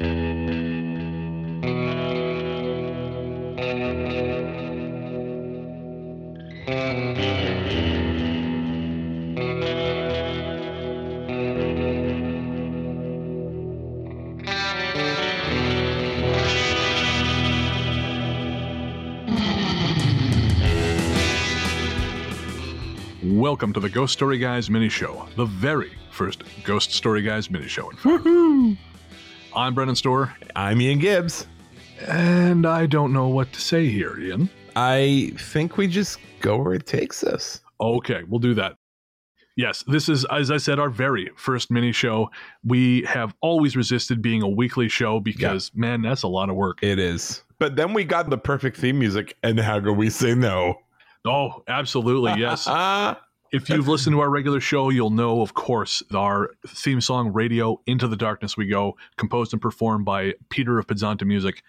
Welcome to the Ghost Story Guys mini show, the very first Ghost Story Guys mini show. I'm Brennan Storr, I'm Ian Gibbs. and I don't know what to say here, Ian. I think we just go where it takes us. Okay, we'll do that. Yes, this is, as I said, our very first mini show. We have always resisted being a weekly show because, man, that's a lot of work. It is. But then we got the perfect theme music, and how can we say no? Oh, absolutely, yes. If you've listened to our regular show, you'll know, of course, our theme song, Radio Into the Darkness We Go, composed and performed by Peter of Pizzanta Music.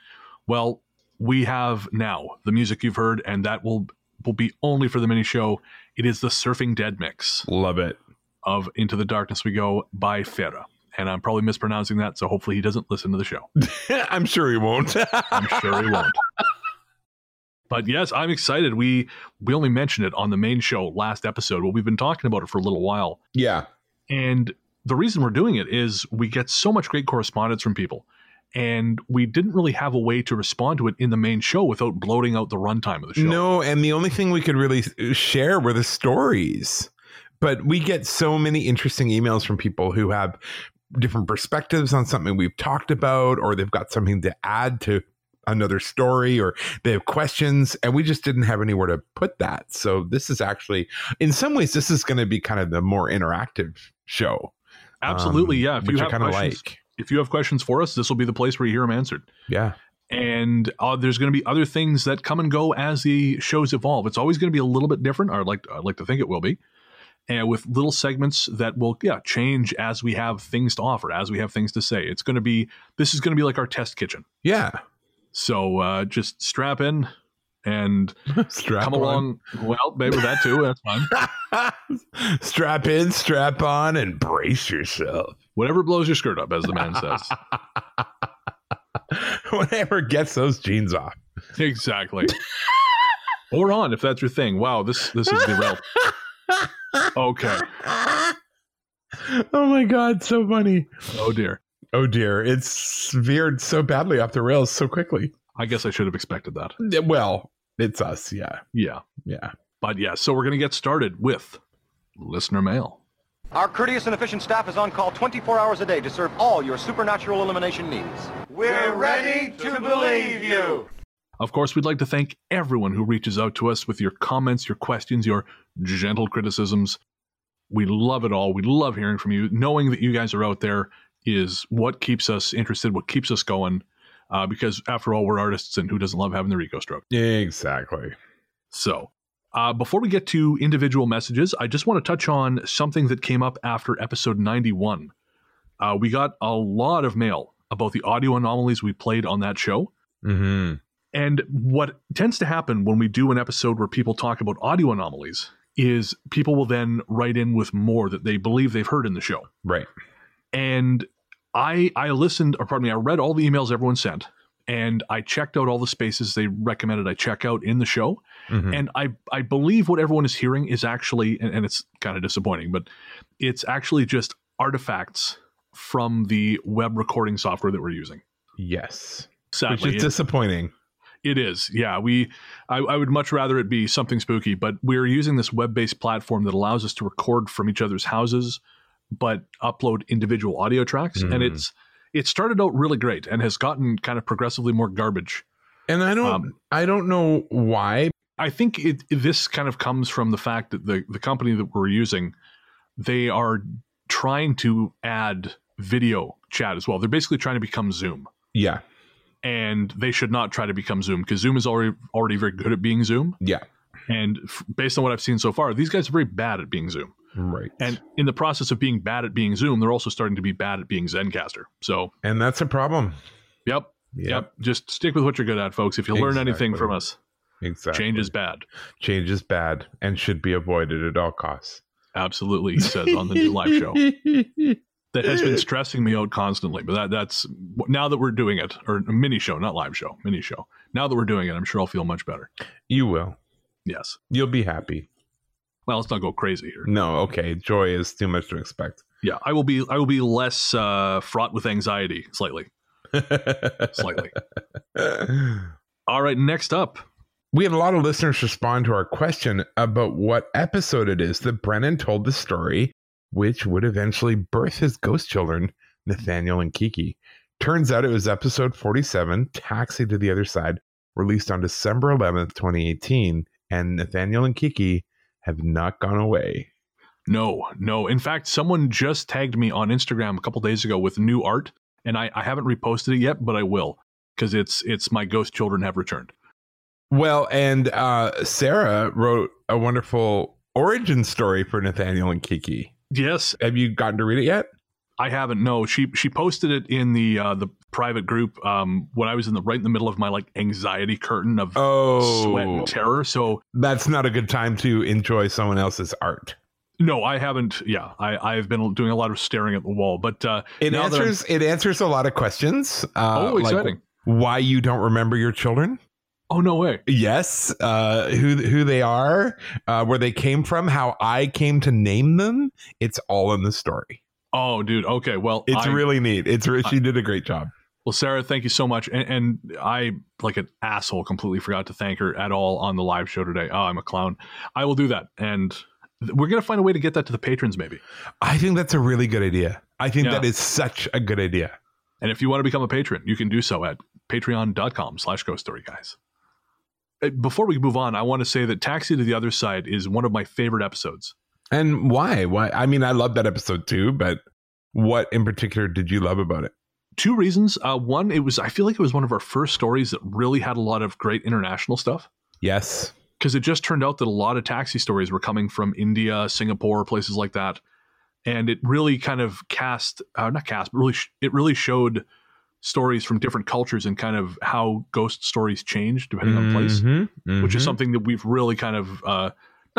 Well, we have now the music you've heard, and that will will be only for the mini show. It is the Surfing Dead mix love it. of Into the Darkness We Go by Ferre. And I'm probably mispronouncing that, so hopefully he doesn't listen to the show. I'm sure he won't. I'm sure he won't. But yes, I'm excited. We we only mentioned it on the main show last episode, but we've been talking about it for a little while. yeah. And the reason we're doing it is we get so much great correspondence from people. And we didn't really have a way to respond to it in the main show without bloating out the runtime of the show. No, and the only thing we could really uh, share were the stories. But we get so many interesting emails from people who have different perspectives on something we've talked about, or they've got something to add to another story, or they have questions, and we just didn't have anywhere to put that. So this is actually, in some ways, this is going to be kind of the more interactive show. Absolutely, um, yeah. If you which I have kind of questions, like. if you have questions for us, this will be the place where you hear them answered. Yeah. And uh, there's going to be other things that come and go as the shows evolve. It's always going to be a little bit different. Or I'd like I'd like to think it will be, and with little segments that will yeah change as we have things to offer, as we have things to say. It's going to be this is going to be like our test kitchen. Yeah. So uh, just strap in and Strap come on. along. Well, maybe that too. That's fine. strap in, strap on, and brace yourself. Whatever blows your skirt up, as the man says. Whatever gets those jeans off. exactly. or on if that's your thing. Wow, this this is derailed. Okay. Oh my god, so funny. Oh dear. Oh dear, it's veered so badly off the rails so quickly. I guess I should have expected that. Well, it's us, yeah, Yeah. yeah. But yeah, so we're going to get started with listener mail. Our courteous and efficient staff is on call 24 hours a day to serve all your supernatural elimination needs. We're ready to believe you. Of course, we'd like to thank everyone who reaches out to us with your comments, your questions, your gentle criticisms. We love it all. We love hearing from you. Knowing that you guys are out there is what keeps us interested, what keeps us going. Uh, because after all, we're artists, and who doesn't love having their ego stroke? Exactly. So, uh, before we get to individual messages, I just want to touch on something that came up after episode 91. Uh, we got a lot of mail about the audio anomalies we played on that show. Mm-hmm. And what tends to happen when we do an episode where people talk about audio anomalies is people will then write in with more that they believe they've heard in the show. Right. And I I listened, or pardon me, I read all the emails everyone sent, and I checked out all the spaces they recommended I check out in the show. Mhm. And I I believe what everyone is hearing is actually, and, and it's kind of disappointing, but it's actually just artifacts from the web recording software that we're using. yes. Sadly, Which is disappointing. it is. Yeah, we. I, I would much rather it be something spooky, but we're using this web-based platform that allows us to record from each other's houses, but upload individual audio tracks, and Mhm. it's it started out really great and has gotten kind of progressively more garbage. And I don't Um, I don't know why. I think it, this kind of comes from the fact that the the company that we're using, they are trying to add video chat as well. They're basically trying to become Zoom, Yeah. and they should not try to become Zoom because Zoom is already already very good at being Zoom. Yeah. And f- based on what I've seen so far, these guys are very bad at being Zoom. Right. And in the process of being bad at being Zoom, they're also starting to be bad at being Zencastr. So, and that's a problem. yep, yep. Just stick with what you're good at, folks. If you learn anything from us, Exactly. change is bad. Change is bad and should be avoided at all costs. Absolutely, he says on the new live show. That has been stressing me out constantly. But that, that's now that we're doing it, or a mini show, not live show, mini show. Now that we're doing it, I'm sure I'll feel much better. You will. Yes. You'll be happy. Well, let's not go crazy here. No, okay. Joy is too much to expect. Yeah, I will be. I will be less uh, fraught with anxiety, slightly, slightly. All right, next up, We had a lot of listeners respond to our question about what episode it is that Brennan told the story, which would eventually birth his ghost children, Nathaniel and Kiki. Turns out it was episode 47, Taxi to the Other Side, released on December 11th, 2018. And Nathaniel and Kiki have not gone away. No, no. In fact, someone just tagged me on Instagram a couple days ago with new art, and I, I haven't reposted it yet, but I will because it's it's my ghost children have returned. Well, and uh, Sarah wrote a wonderful origin story for Nathaniel and Kiki. Yes, Have you gotten to read it yet? I haven't. No, she she posted it in the uh, the private group um, when I was in the right in the middle of my like anxiety curtain of Oh, sweat and terror. So that's not a good time to enjoy someone else's art. no, I haven't. Yeah, I I've been doing a lot of staring at the wall, but uh, It now that I'm- answers it answers a lot of questions. Uh, Oh, like exciting. why you don't remember your children? oh no way. Yes, uh, who who they are, uh, where they came from, how I came to name them. It's all in the story. Oh, dude. Okay. Well, It's I- really neat. It's re- she did a great job. Well, Sarah, thank you so much. And, and I, like an asshole, completely forgot to thank her at all on the live show today. Oh, I'm a clown. I will do that. And we're going to find a way to get that to the patrons, maybe. I think that's a really good idea. I think Yeah. that is such a good idea. And if you want to become a patron, you can do so at patreon.com slash ghost story guys. Uh, Before we move on, I want to say that Taxi to the Other Side is one of my favorite episodes. And why? Why? I mean, I love that episode too, but what in particular did you love about it? Two reasons. Uh, one, it was, I feel like it was one of our first stories that really had a lot of great international stuff. Yes. because it just turned out that a lot of taxi stories were coming from India, Singapore, places like that, and it really kind of cast, uh, not cast, but really, sh- it really showed stories from different cultures and kind of how ghost stories change depending on place, Mhm, which is mhm. something that we've really kind of uh,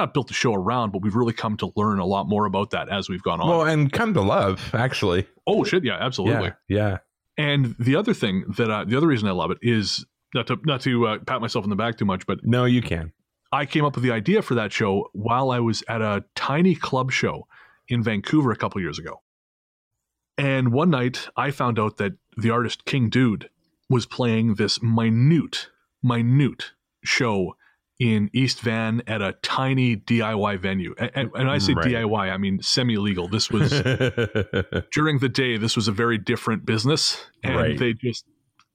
not built the show around, but we've really come to learn a lot more about that as we've gone on. well, and come to love actually. oh shit, yeah, absolutely. Yeah, yeah. And the other thing that uh, the other reason I love it is not to not to uh, pat myself on the back too much, but No, you can. I came up with the idea for that show while I was at a tiny club show in Vancouver a couple years ago. And one night I found out that the artist King Dude was playing this minute, minute show in East Van at a tiny DIY venue. And, and, and I say Right. DIY, I mean semi legal. This was during the day, this was a very different business. And Right. they just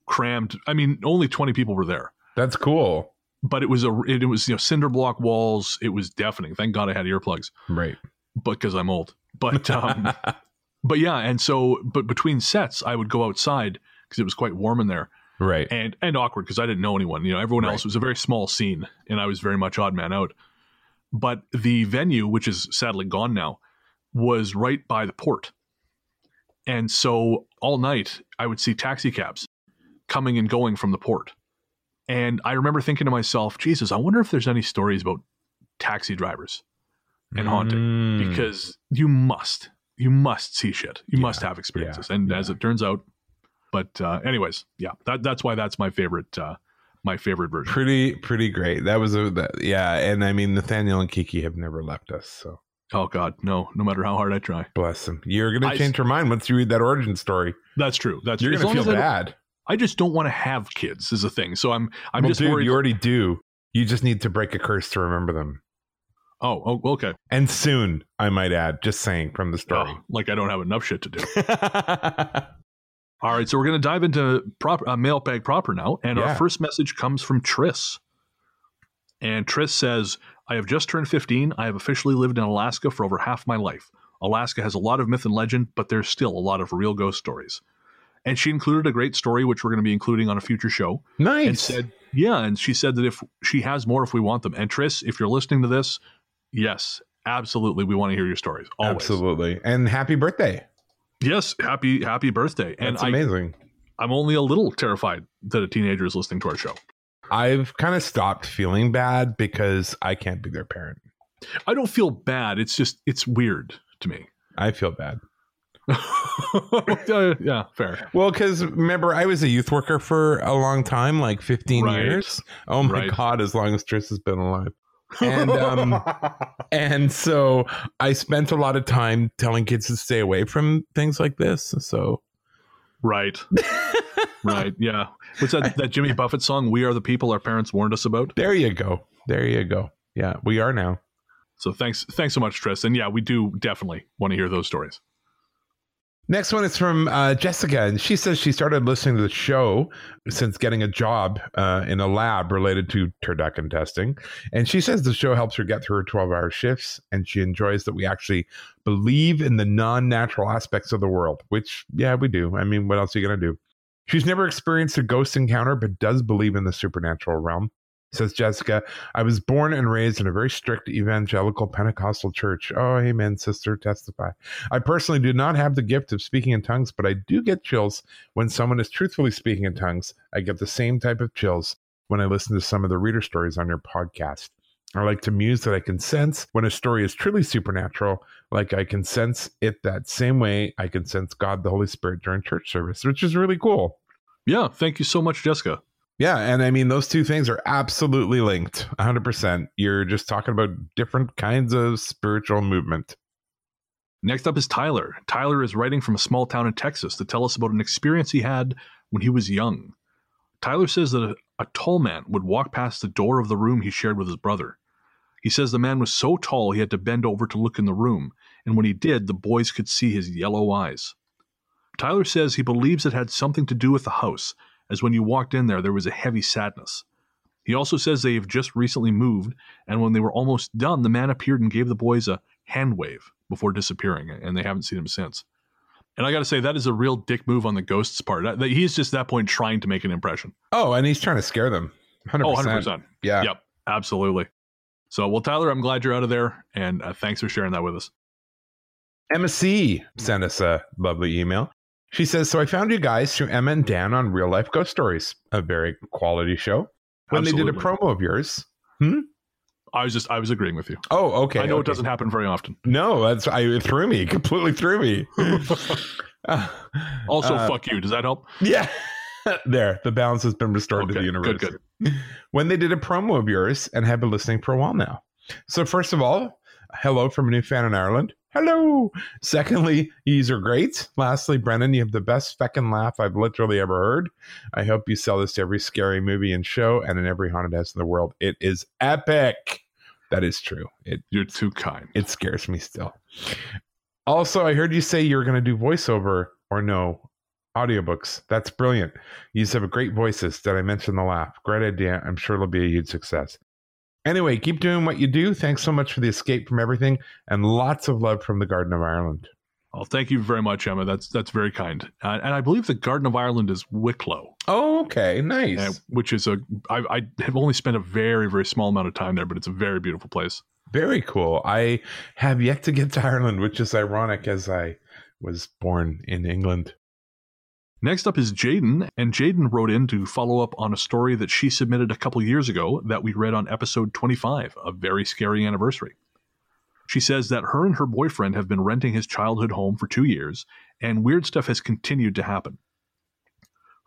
crammed, I mean, only 20 people were there That's cool. but it was a it, it was you know cinder block walls. It was deafening. Thank God I had earplugs, Right. but because I'm old. But um, but yeah, and so but between sets, I would go outside because it was quite warm in there right. and and awkward because I didn't know anyone. You know, everyone else Right. was a very small scene, and I was very much odd man out. But the venue, which is sadly gone now, was right by the port, and so all night I would see taxi cabs coming and going from the port. And I remember thinking to myself, Jesus, I wonder if there's any stories about taxi drivers and haunting Mm. because you must, you must see shit. You must have experiences. yeah, and yeah. as it turns out, but uh, anyways, yeah, that, that's why that's my favorite, uh, my favorite version. pretty pretty great. That was a that, yeah, and I mean Nathaniel and Kiki have never left us, so Oh God, no, no matter how hard I try. bless them. You're gonna I- change your mind once you read that origin story. That's true. That's You're true. Gonna feel as I bad. I just don't want to have kids is a thing. So I'm, I'm well, just dude, worried. you already do. You just need to break a curse to remember them. oh, oh, okay. And soon, I might add, just saying from the story. Oh, like I don't have enough shit to do. All right, so we're going to dive into proper, uh, mailbag proper now, and Yeah. our first message comes from Tris. And Tris says, "I have just turned 15. I have officially lived in Alaska for over half my life. Alaska has a lot of myth and legend, but there's still a lot of real ghost stories. And she included a great story, which we're going to be including on a future show. Nice. And said, yeah. And she said that if she has more, if we want them. And Tris, if you're listening to this, yes, absolutely. We want to hear your stories. Always. Absolutely. And happy birthday. Yes. Happy, happy birthday. And That's amazing. I'm only a little terrified that a teenager is listening to our show. I've kind of stopped feeling bad because I can't be their parent. I don't feel bad. It's just, it's weird to me. I feel bad. Yeah, fair. Well, because remember, I was a youth worker for a long time, like 15 Right. years. Oh my Right. God, as long as Tris has been alive. And um, and so I spent a lot of time telling kids to stay away from things like this. So right. right. Yeah. What's that, that Jimmy Buffett song, We Are the People Our Parents Warned Us About? there you go. There you go. Yeah, we are now. So thanks, thanks so much, Tris. And yeah, we do definitely want to hear those stories. Next one is from uh, Jessica, and she says she started listening to the show since getting a job uh, in a lab related to turducken testing. And she says the show helps her get through her 12 hour shifts, and she enjoys that we actually believe in the non natural aspects of the world, which, yeah, we do. I mean, what else are you going to do? She's never experienced a ghost encounter, but does believe in the supernatural realm. Says Jessica, I was born and raised in a very strict evangelical Pentecostal church. Oh, amen, sister, testify. I personally do not have the gift of speaking in tongues, but I do get chills when someone is truthfully speaking in tongues. I get the same type of chills when I listen to some of the reader stories on your podcast. I like to muse that I can sense when a story is truly supernatural, like I can sense it that same way I can sense God the Holy Spirit during church service, which is really cool. Yeah. Thank you so much, Jessica. Yeah, and I mean those two things are absolutely linked. 100%. You're just talking about different kinds of spiritual movement. Next up is Tyler. Tyler is writing from a small town in Texas to tell us about an experience he had when he was young. Tyler says that a, a tall man would walk past the door of the room he shared with his brother. He says the man was so tall he had to bend over to look in the room, and when he did, the boys could see his yellow eyes. Tyler says he believes it had something to do with the house, as when you walked in there, there was a heavy sadness. He also says they have just recently moved, and when they were almost done, the man appeared and gave the boys a hand wave before disappearing, and they haven't seen him since. And I got to say, that is a real dick move on the ghost's part. He's just at that point trying to make an impression. Oh, and he's trying to scare them. 100%. Oh, 100%. Yeah. Yep, absolutely. So, well, Tyler, I'm glad you're out of there, and uh, thanks for sharing that with us. Emma C sent us a lovely email. She says, So I found you guys through Emma and Dan on Real Life Ghost Stories, a very quality show. When they did a promo of yours. I was just, I was agreeing with you. Oh, okay. I know it doesn't happen very often. No, that's I it threw me. Completely threw me. Uh, Also, uh, fuck you. Does that help? Yeah. there, the balance has been restored to Okay, the universe. good, good. When they did a promo of yours and have been listening for a while now. So, first of all, hello from a new fan in Ireland. Hello. Secondly, yous are great. Lastly, Brennan, you have the best feckin' laugh I've literally ever heard. I hope you sell this to every scary movie and show and in every haunted house in the world. It is epic. That is true. It You're too kind. it scares me still. Also, I heard you say you were going to do voiceover or no audiobooks. That's brilliant. You have great voices. Did I mention the laugh? Great idea. I'm sure it'll be a huge success. Anyway, keep doing what you do. Thanks so much for the escape from everything and lots of love from the Garden of Ireland. Well, thank you very much, Emma. That's that's very kind. Uh, and I believe the Garden of Ireland is Wicklow, Oh, okay. Nice. uh, which is a. I, I have only spent a very very small amount of time there, but it's a very beautiful place. Very cool. I have yet to get to Ireland, which is ironic as I was born in England. Next up is Jaden, and Jaden wrote in to follow up on a story that she submitted a couple years ago that we read on episode 25, a very scary anniversary. She says that her and her boyfriend have been renting his childhood home for two years, and weird stuff has continued to happen.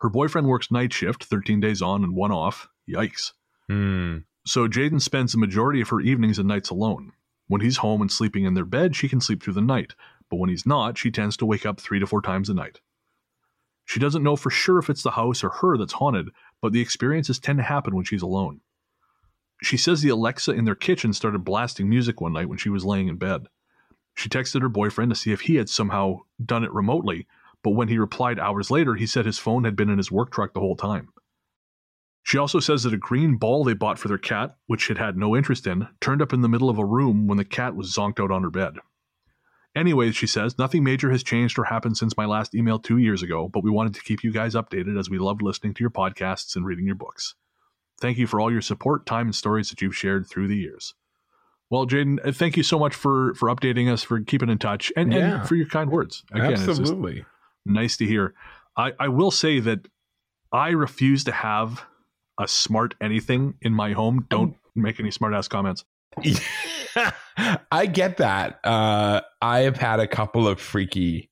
Her boyfriend works night shift, 13 days on and one off. Yikes. Hmm. So Jaden spends the majority of her evenings and nights alone. When he's home and sleeping in their bed, she can sleep through the night, but when he's not, she tends to wake up three to four times a night. She doesn't know for sure if it's the house or her that's haunted, but the experiences tend to happen when she's alone. She says the Alexa in their kitchen started blasting music one night when she was laying in bed. She texted her boyfriend to see if he had somehow done it remotely, but when he replied hours later, he said his phone had been in his work truck the whole time. She also says that a green ball they bought for their cat, which it had no interest in, turned up in the middle of a room when the cat was zonked out on her bed. Anyways, she says, nothing major has changed or happened since my last email two years ago, but we wanted to keep you guys updated as we loved listening to your podcasts and reading your books. Thank you for all your support, time, and stories that you've shared through the years. Well, Jaden, uh, thank you so much for for updating us, for keeping in touch, and, Yeah. and for your kind words. Again, it's Absolutely. nice to hear. I, I will say that I refuse to have a smart anything in my home. Don't make any smart ass comments. I get that. Uh, I have had a couple of freaky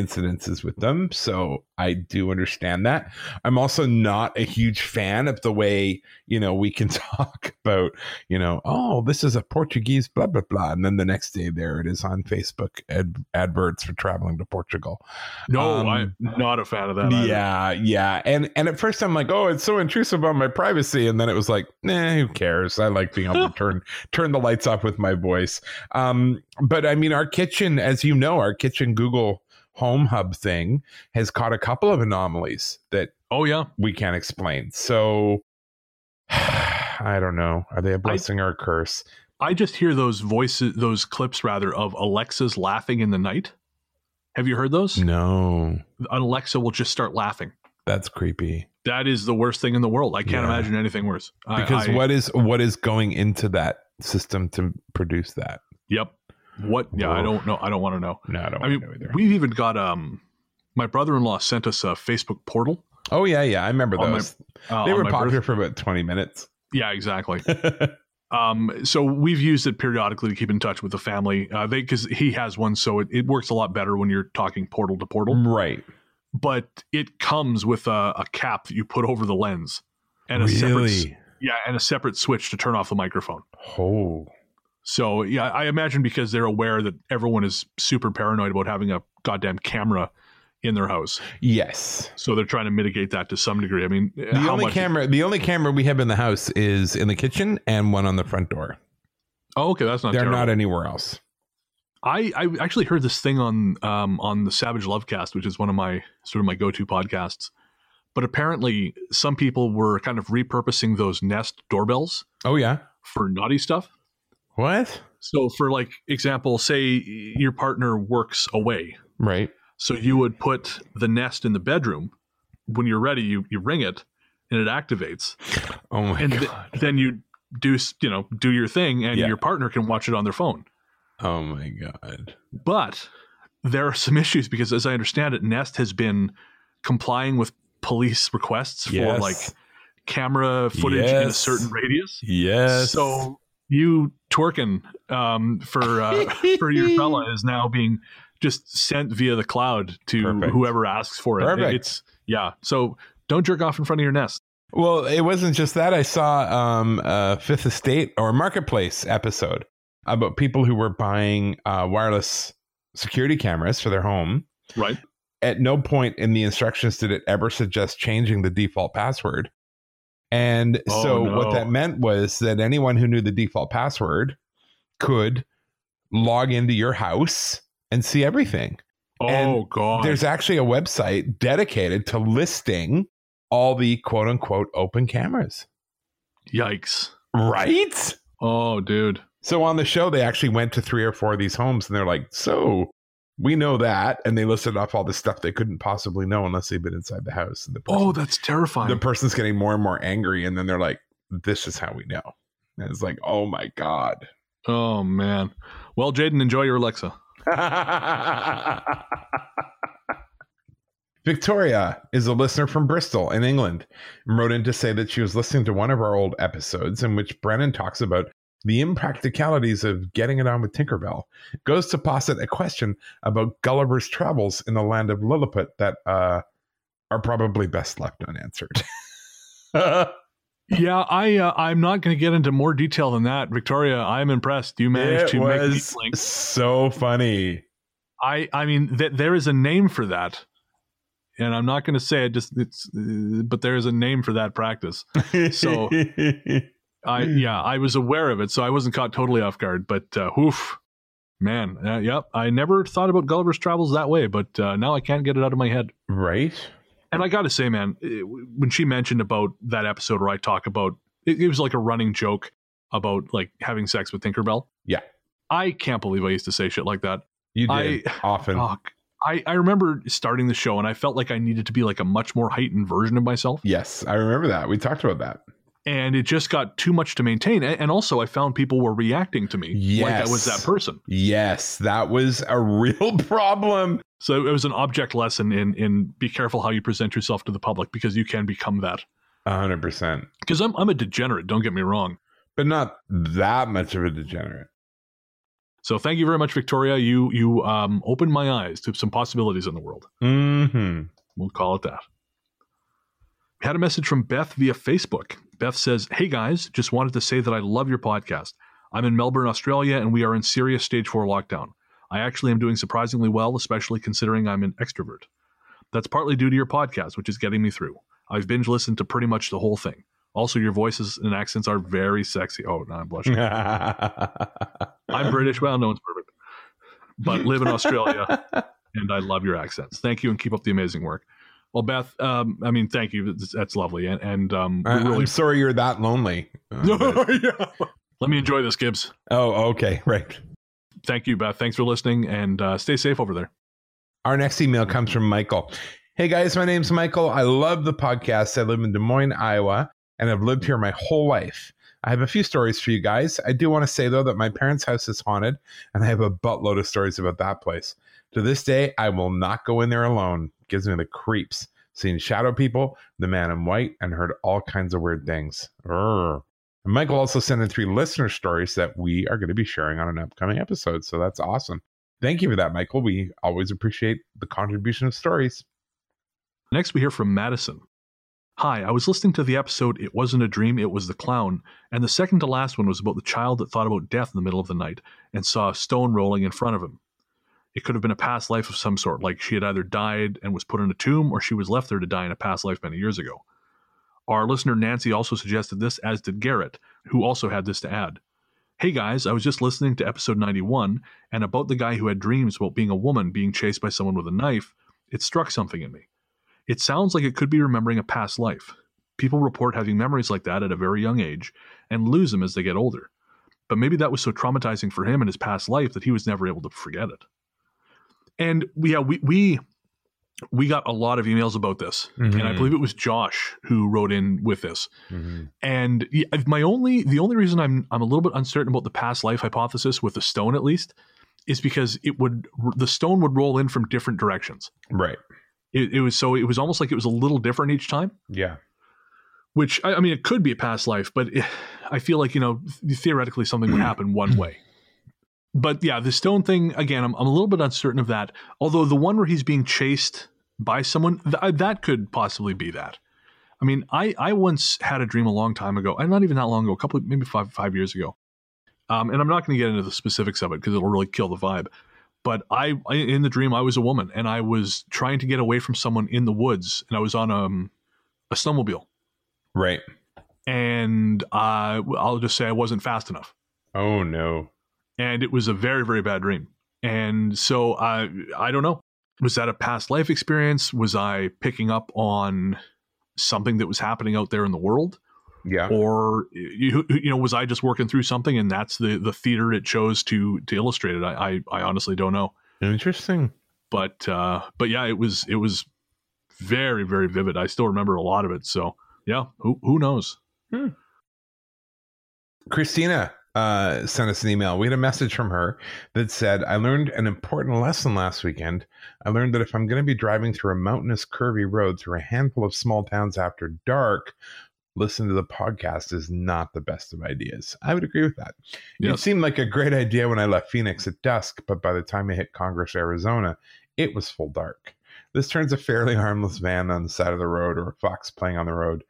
incidences with them, so I do understand that. I'm also not a huge fan of the way you know we can talk about you know oh this is a Portuguese blah blah blah, and then the next day there it is on Facebook ad- adverts for traveling to Portugal. No, Um, I'm not a fan of that. either. Yeah, yeah. And and at first I'm like, oh, it's so intrusive on my privacy. And then it was like, nah, who cares? I like being able to turn turn the lights off with my voice. Um, but I mean, our kitchen, as you know, our kitchen Google Home Hub thing has caught a couple of anomalies that Oh yeah. we can't explain. So I don't know. Are they a blessing or a curse? I just hear those voices, those clips rather, of Alexa's laughing in the night. Have you heard those? No, Alexa will just start laughing. that's creepy. That is the worst thing in the world. I can't Yeah. imagine anything worse. I- Because I- what is what is going into that system to produce that? Yep. What? Yeah, I don't know. I don't want to know. No, I don't I mean, we've even got um, my brother-in-law sent us a Facebook portal. Oh yeah, yeah, I remember On my- those. Uh, they were popular birth- for about twenty minutes. Yeah, exactly. Um, so we've used it periodically to keep in touch with the family. Uh, they because he has one, so it, it works a lot better when you're talking portal to portal. right. But it comes with a, a cap that you put over the lens, and a separate yeah, and a separate switch to turn off the microphone. Oh. So yeah, I imagine because they're aware that everyone is super paranoid about having a goddamn camera in their house, Yes. so they're trying to mitigate that to some degree. I mean, The only camera the only camera we have in the house is in the kitchen and one on the front door. oh, okay, that's not. They're terrible. not anywhere else. I, I actually heard this thing on um, on the Savage Lovecast, which is one of my sort of my go to podcasts. But apparently, some people were kind of repurposing those Nest doorbells Oh yeah. for naughty stuff. What? So, for like example, say your partner works away, Right. so you would put the Nest in the bedroom. When you're ready, you you ring it, and it activates, Oh my and th- god. then you do you know do your thing, and Yeah. your partner can watch it on their phone. oh my god. But there are some issues because, as I understand it, Nest has been complying with police requests for like camera footage in a certain radius. Yes. So you twerking um, for uh, for your fella is now being just sent via the cloud to Perfect. whoever asks for it. Perfect. It's yeah. So don't jerk off in front of your Nest. Well, it wasn't just that. I saw um, a Fifth Estate or Marketplace episode about people who were buying uh, wireless security cameras for their home. Right. At no point in the instructions did it ever suggest changing the default password. And Oh, so, no. what that meant was that anyone who knew the default password could log into your house and see everything. Oh And god. There's actually a website dedicated to listing all the quote unquote open cameras. Yikes. Right? Oh dude. So on the show, they actually went to three or four of these homes and they're like, so we know that. And they listed off all the stuff they couldn't possibly know unless they've been inside the house. And the person, Oh, that's terrifying. the person's getting more and more angry. And then they're like, this is how we know. And it's like, oh my God. oh man. Well, Jaden, enjoy your Alexa. Victoria is a listener from Bristol in England and wrote in to say that she was listening to one of our old episodes in which Brennan talks about the impracticalities of getting it on with Tinkerbell. Goes to posit a question about Gulliver's travels in the land of Lilliput that uh, are probably best left unanswered. Yeah, I uh, I'm not going to get into more detail than that. Victoria, I'm impressed. You managed it to make these links. so funny. I I mean th- there is a name for that, and I'm not going to say it. Just it's, uh, but there is a name for that practice. So- I yeah, I was aware of it, so I wasn't caught totally off guard. But uh, oof, man, uh, yep, I never thought about Gulliver's Travels that way, but uh, now I can't get it out of my head. right? And I got to say, man, it- when she mentioned about that episode where I talk about it, it was like a running joke about like having sex with Tinkerbell. Yeah. I can't believe I used to say shit like that. You did I- often. I, I remember starting the show and I felt like I needed to be like a much more heightened version of myself. Yes, I remember that. We talked about that. And it just got too much to maintain. And also, I found people were reacting to me like I was that person. Yes, that was a real problem. So it was an object lesson in in be careful how you present yourself to the public because you can become that. A hundred percent. Because I'm I'm a degenerate. Don't get me wrong. But not that much of a degenerate. So thank you very much, Victoria. You you um, opened my eyes to some possibilities in the world. Mm-hmm. We'll call it that. We had a message from Beth via Facebook. Beth says, Hey guys, just wanted to say that I love your podcast. I'm in Melbourne, Australia, and we are in serious stage four lockdown. I actually am doing surprisingly well, especially considering I'm an extrovert. That's partly due to your podcast, which is getting me through. I've binge listened to pretty much the whole thing. Also, your voices and accents are very sexy. Oh, no, I'm blushing. I'm British. Well, no one's perfect, but live in Australia, and I love your accents. Thank you, and keep up the amazing work. Well, Beth, um, I mean, thank you. That's, that's lovely, and, and um, I, really am sorry you're that lonely. Uh, but- let me enjoy this, Gibbs. oh, okay, right. Thank you, Beth. Thanks for listening, and uh, stay safe over there. Our next email comes from Michael. Hey guys, my name's Michael. I love the podcast. I live in Des Moines, Iowa, and I've lived here my whole life. I have a few stories for you guys. I do want to say though that my parents' house is haunted, and I have a buttload of stories about that place. To this day, I will not go in there alone. gives me the creeps. Seen shadow people, the man in white, and heard all kinds of weird things. Urgh. And Michael also sent in three listener stories that we are going to be sharing on an upcoming episode. So that's awesome. Thank you for that, Michael. We always appreciate the contribution of stories. Next, we hear from Madison. Hi, I was listening to the episode It Wasn't a Dream, It Was the Clown, and the second to last one was about the child that thought about death in the middle of the night and saw a stone rolling in front of him. It could have been a past life of some sort, like she had either died and was put in a tomb or she was left there to die in a past life many years ago. Our listener Nancy also suggested this, as did Garrett, who also had this to add. Hey guys, I was just listening to episode 91, and about the guy who had dreams about being a woman being chased by someone with a knife, it struck something in me. It sounds like it could be remembering a past life. People report having memories like that at a very young age and lose them as they get older. But maybe that was so traumatizing for him in his past life that he was never able to forget it. And yeah, we we we got a lot of emails about this, and I Mhm. believe it was Josh who wrote in with this. Mhm. And my only the only reason I'm I'm a little bit uncertain about the past life hypothesis with the stone at least is because it would the stone would roll in from different directions. Right. It, it was so it was almost like it was a little different each time. Yeah. Which I, I mean, it could be a past life, but it, I feel like you know theoretically something would happen one way. But yeah, the stone thing again, I'm I'm a little bit uncertain of that. Although the one where he's being chased by someone th- that could possibly be that. I mean, I I once had a dream a long time ago, and not even that long ago, a couple maybe five five years ago. Um, and I'm not going to get into the specifics of it because it'll really kill the vibe. But I, I in the dream I was a woman and I was trying to get away from someone in the woods, and I was on um, a snowmobile, Right. and uh, I'll just say I wasn't fast enough, Oh no. And it was a very very bad dream. And so I I don't know, was that a past life experience? Was I picking up on something that was happening out there in the world? Yeah. or you, you know was i just working through something and that's the the theater it chose to to illustrate it i i, I honestly don't know Interesting. but uh but yeah it was it was very very vivid i still remember a lot of it so yeah who who knows Christina uh, sent us an email. We had a message from her that said, I learned an important lesson last weekend. I learned that if I'm going to be driving through a mountainous, curvy road through a handful of small towns after dark, listen to the podcast is not the best of ideas. I would agree with that. It seemed like a great idea when I left Phoenix at dusk, but by the time I hit Congress, Arizona, it was full dark. This turns a fairly harmless van on the side of the road or a fox playing on the road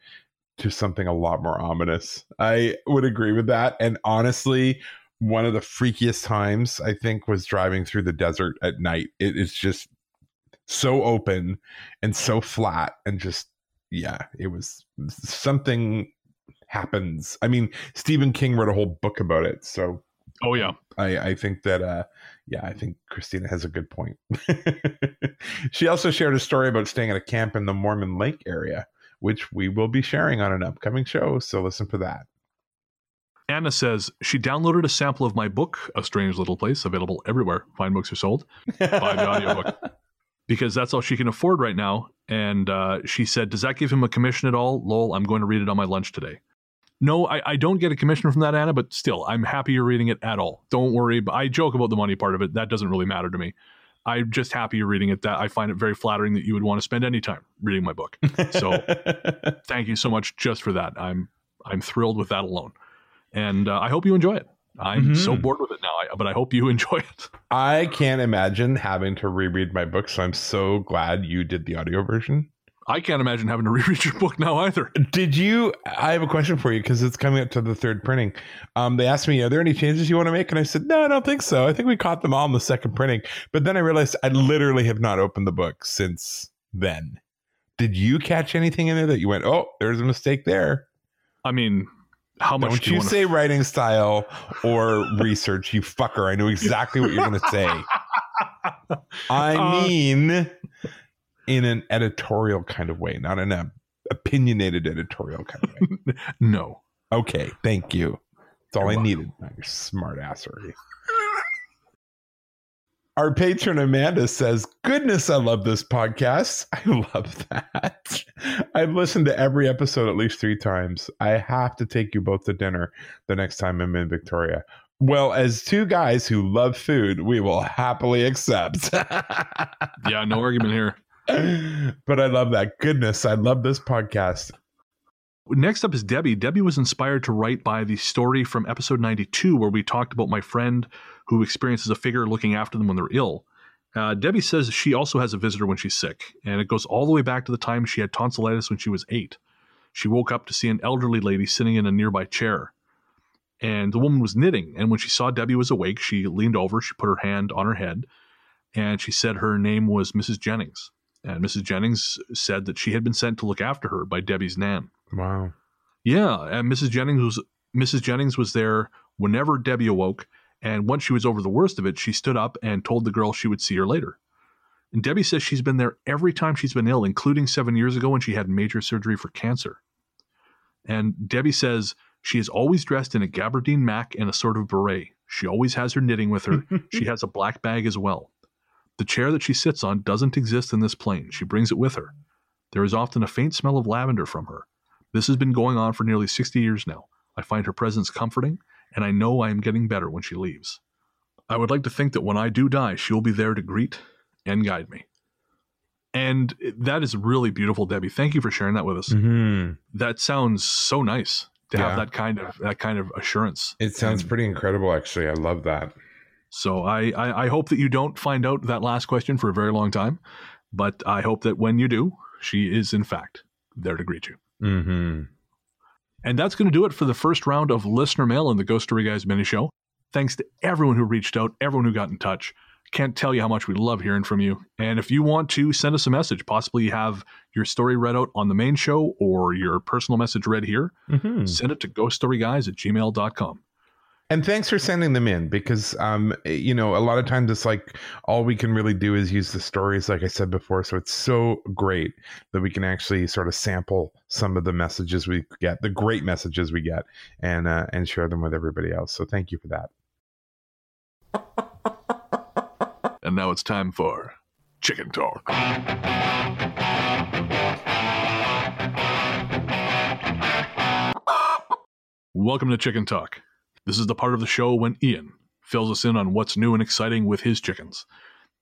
to something a lot more ominous. I would agree with that. And honestly, one of the freakiest times I think was driving through the desert at night. It is just so open and so flat and just yeah, it was something happens. I mean, Stephen King wrote a whole book about it. So oh yeah I, I think that uh yeah, I think Christina has a good point. she also shared a story about staying at a camp in the Mormon Lake area, which we will be sharing on an upcoming show. So listen for that. Anna says she downloaded a sample of my book, A Strange Little Place, available everywhere fine books are sold, Buy the audiobook, because that's all she can afford right now. And uh, she said, Does that give him a commission at all? Lol, I'm going to read it on my lunch today. No, I, I don't get a commission from that, Anna, but still, I'm happy you're reading it at all. Don't worry. I joke about the money part of it. That doesn't really matter to me. I'm just happy you're reading it. That I find it very flattering that you would want to spend any time reading my book. So thank you so much just for that. I'm I'm thrilled with that alone and uh, I hope you enjoy it. I'm mm-hmm. so bored with it now, but I hope you enjoy it. I can't imagine having to reread my book, so I'm so glad you did the audio version. I can't imagine having to reread your book now either. Did you? I have a question for you because it's coming up to the third printing. Um, they asked me, "Are there any changes you want to make?" And I said, "No, I don't think so. I think we caught them all in the second printing." But then I realized I literally have not opened the book since then. Did you catch anything in there that you went, "Oh, there's a mistake there"? I mean, how much don't do you, you say writing style or research you fucker i know exactly what you're going to say i uh, mean in an editorial kind of way not in a opinionated editorial kind of way no okay thank you that's all you're i welcome. needed your smart assery our patron Amanda says, Goodness, I love this podcast. I love that. I've listened to every episode at least three times. I have to take you both to dinner the next time I'm in Victoria. Well, as two guys who love food, we will happily accept. yeah, no argument here. But I love that. Goodness, I love this podcast. Next up is Debbie. Debbie was inspired to write by the story from episode 92, where we talked about my friend who experiences a figure looking after them when they're ill. Uh, Debbie says she also has a visitor when she's sick, and it goes all the way back to the time she had tonsillitis when she was eight. She woke up to see an elderly lady sitting in a nearby chair. And the woman was knitting, and when she saw Debbie was awake, she leaned over, she put her hand on her head, and she said her name was Mrs. Jennings. And Mrs. Jennings said that she had been sent to look after her by Debbie's nan. Wow. Yeah, and Mrs. Jennings was Mrs. Jennings was there whenever Debbie awoke, and once she was over the worst of it, she stood up and told the girl she would see her later. And Debbie says she's been there every time she's been ill, including seven years ago when she had major surgery for cancer. And Debbie says she is always dressed in a gabardine mac and a sort of beret. She always has her knitting with her. she has a black bag as well. The chair that she sits on doesn't exist in this plane. She brings it with her. There is often a faint smell of lavender from her. This has been going on for nearly 60 years now. I find her presence comforting and I know I am getting better when she leaves. I would like to think that when I do die, she'll be there to greet and guide me. And that is really beautiful, Debbie. Thank you for sharing that with us. Mm-hmm. That sounds so nice to yeah. have that kind of that kind of assurance. It sounds and, pretty incredible, actually. I love that. So I, I, I hope that you don't find out that last question for a very long time, but I hope that when you do, she is in fact there to greet you. Mm-hmm. And that's going to do it for the first round of listener mail in the Ghost Story Guys mini show. Thanks to everyone who reached out, everyone who got in touch. Can't tell you how much we love hearing from you. And if you want to send us a message, possibly have your story read out on the main show or your personal message read here, mm-hmm. send it to ghoststoryguys at gmail.com. And thanks for sending them in because, um, you know, a lot of times it's like all we can really do is use the stories, like I said before. So it's so great that we can actually sort of sample some of the messages we get, the great messages we get, and uh, and share them with everybody else. So thank you for that. And now it's time for chicken talk. Welcome to Chicken Talk. This is the part of the show when Ian fills us in on what's new and exciting with his chickens.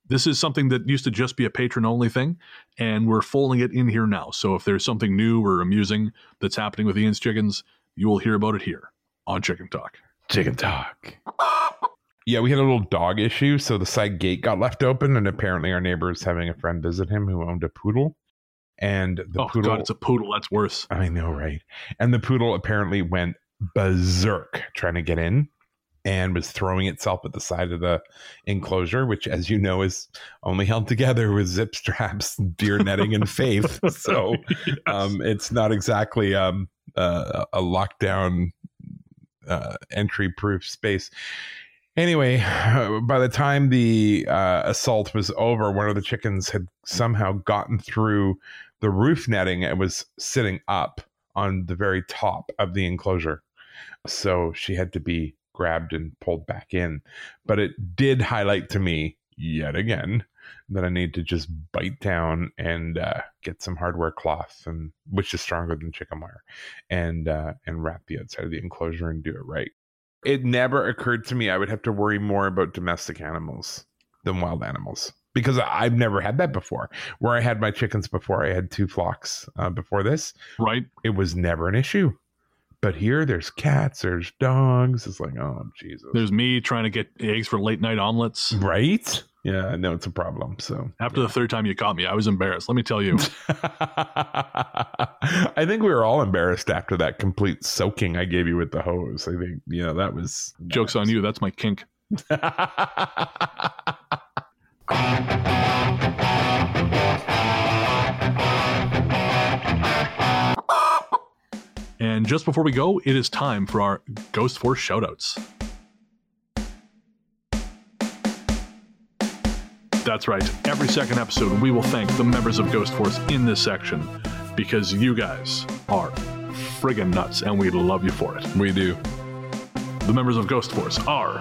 This is something that used to just be a patron only thing, and we're folding it in here now. So if there's something new or amusing that's happening with Ian's chickens, you will hear about it here on Chicken Talk. Chicken Talk. Yeah, we had a little dog issue, so the side gate got left open, and apparently our neighbor is having a friend visit him who owned a poodle. And the oh, poodle, God, it's a poodle. That's worse. I know, right? And the poodle apparently went berserk trying to get in and was throwing itself at the side of the enclosure, which, as you know, is only held together with zip straps, deer netting, and faith. So yes. um, it's not exactly um, uh, a lockdown uh, entry proof space. Anyway, by the time the uh, assault was over, one of the chickens had somehow gotten through the roof netting and was sitting up on the very top of the enclosure So she had to be grabbed and pulled back in. But it did highlight to me yet again that I need to just bite down and uh, get some hardware cloth, and which is stronger than chicken wire, and uh, and wrap the outside of the enclosure and do it right. It never occurred to me I would have to worry more about domestic animals than wild animals because I've never had that before. Where I had my chickens before, I had two flocks uh, before this. Right. It was never an issue. But here, there's cats, there's dogs. It's like, oh Jesus. There's me trying to get eggs for late night omelets. right? Yeah, I know it's a problem. So After the third time you caught me, I was embarrassed. Let me tell you. I think we were all embarrassed after that complete soaking I gave you with the hose. I think, you know, that was Joke's on you. That's my kink. And just before we go, it is time for our Ghost Force shoutouts. That's right. Every second episode, we will thank the members of Ghost Force in this section because you guys are friggin' nuts and we love you for it. We do. The members of Ghost Force are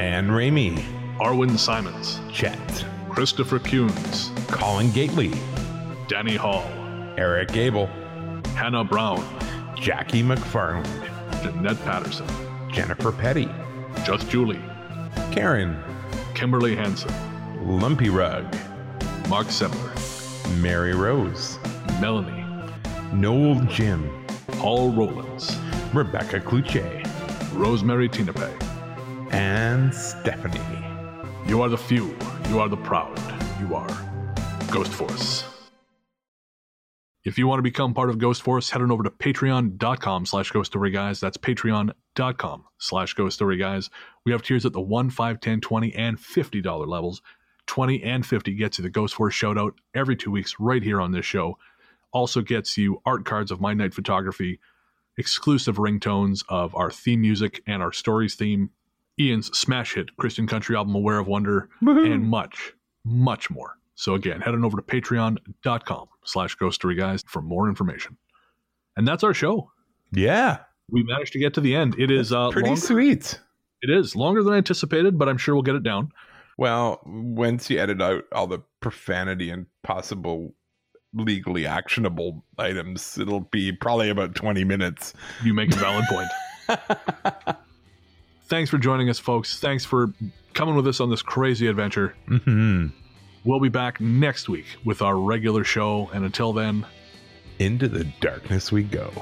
Anne Ramey, Arwen Simons, Chet, Christopher Kuhns, Colin Gately, Danny Hall, Eric Gable, Hannah Brown, Jackie McFarland, Jeanette Patterson, Jennifer Petty, Just Julie, Karen, Kimberly Hansen, Lumpy Rug, Mark Semler, Mary Rose, Melanie, Noel Jim, Paul Rowlands, Rebecca Cluche, Rosemary Tinape. and Stephanie. You are the few. You are the proud. You are Ghost Force. If you want to become part of Ghost Force, head on over to patreon.com slash ghost story guys. That's patreon.com slash ghost story guys. We have tiers at the 1, 5, 10, 20, and $50 levels. 20 and 50 gets you the Ghost Force shout out every two weeks right here on this show. Also gets you art cards of my night photography, exclusive ringtones of our theme music and our stories theme, Ian's smash hit Christian country album Aware of Wonder, and much, much more. So again, head on over to patreon.com slash ghost story guys for more information. And that's our show. Yeah, We managed to get to the end. It is uh pretty longer, sweet. it is longer than I anticipated, but I'm sure we'll get it down. Well, once you edit out all the profanity and possible legally actionable items, it'll be probably about 20 minutes. You make a valid point. Thanks for joining us, folks. Thanks for coming with us on this crazy adventure. Mm-hmm. We'll be back next week with our regular show. And until then, Into the darkness we go.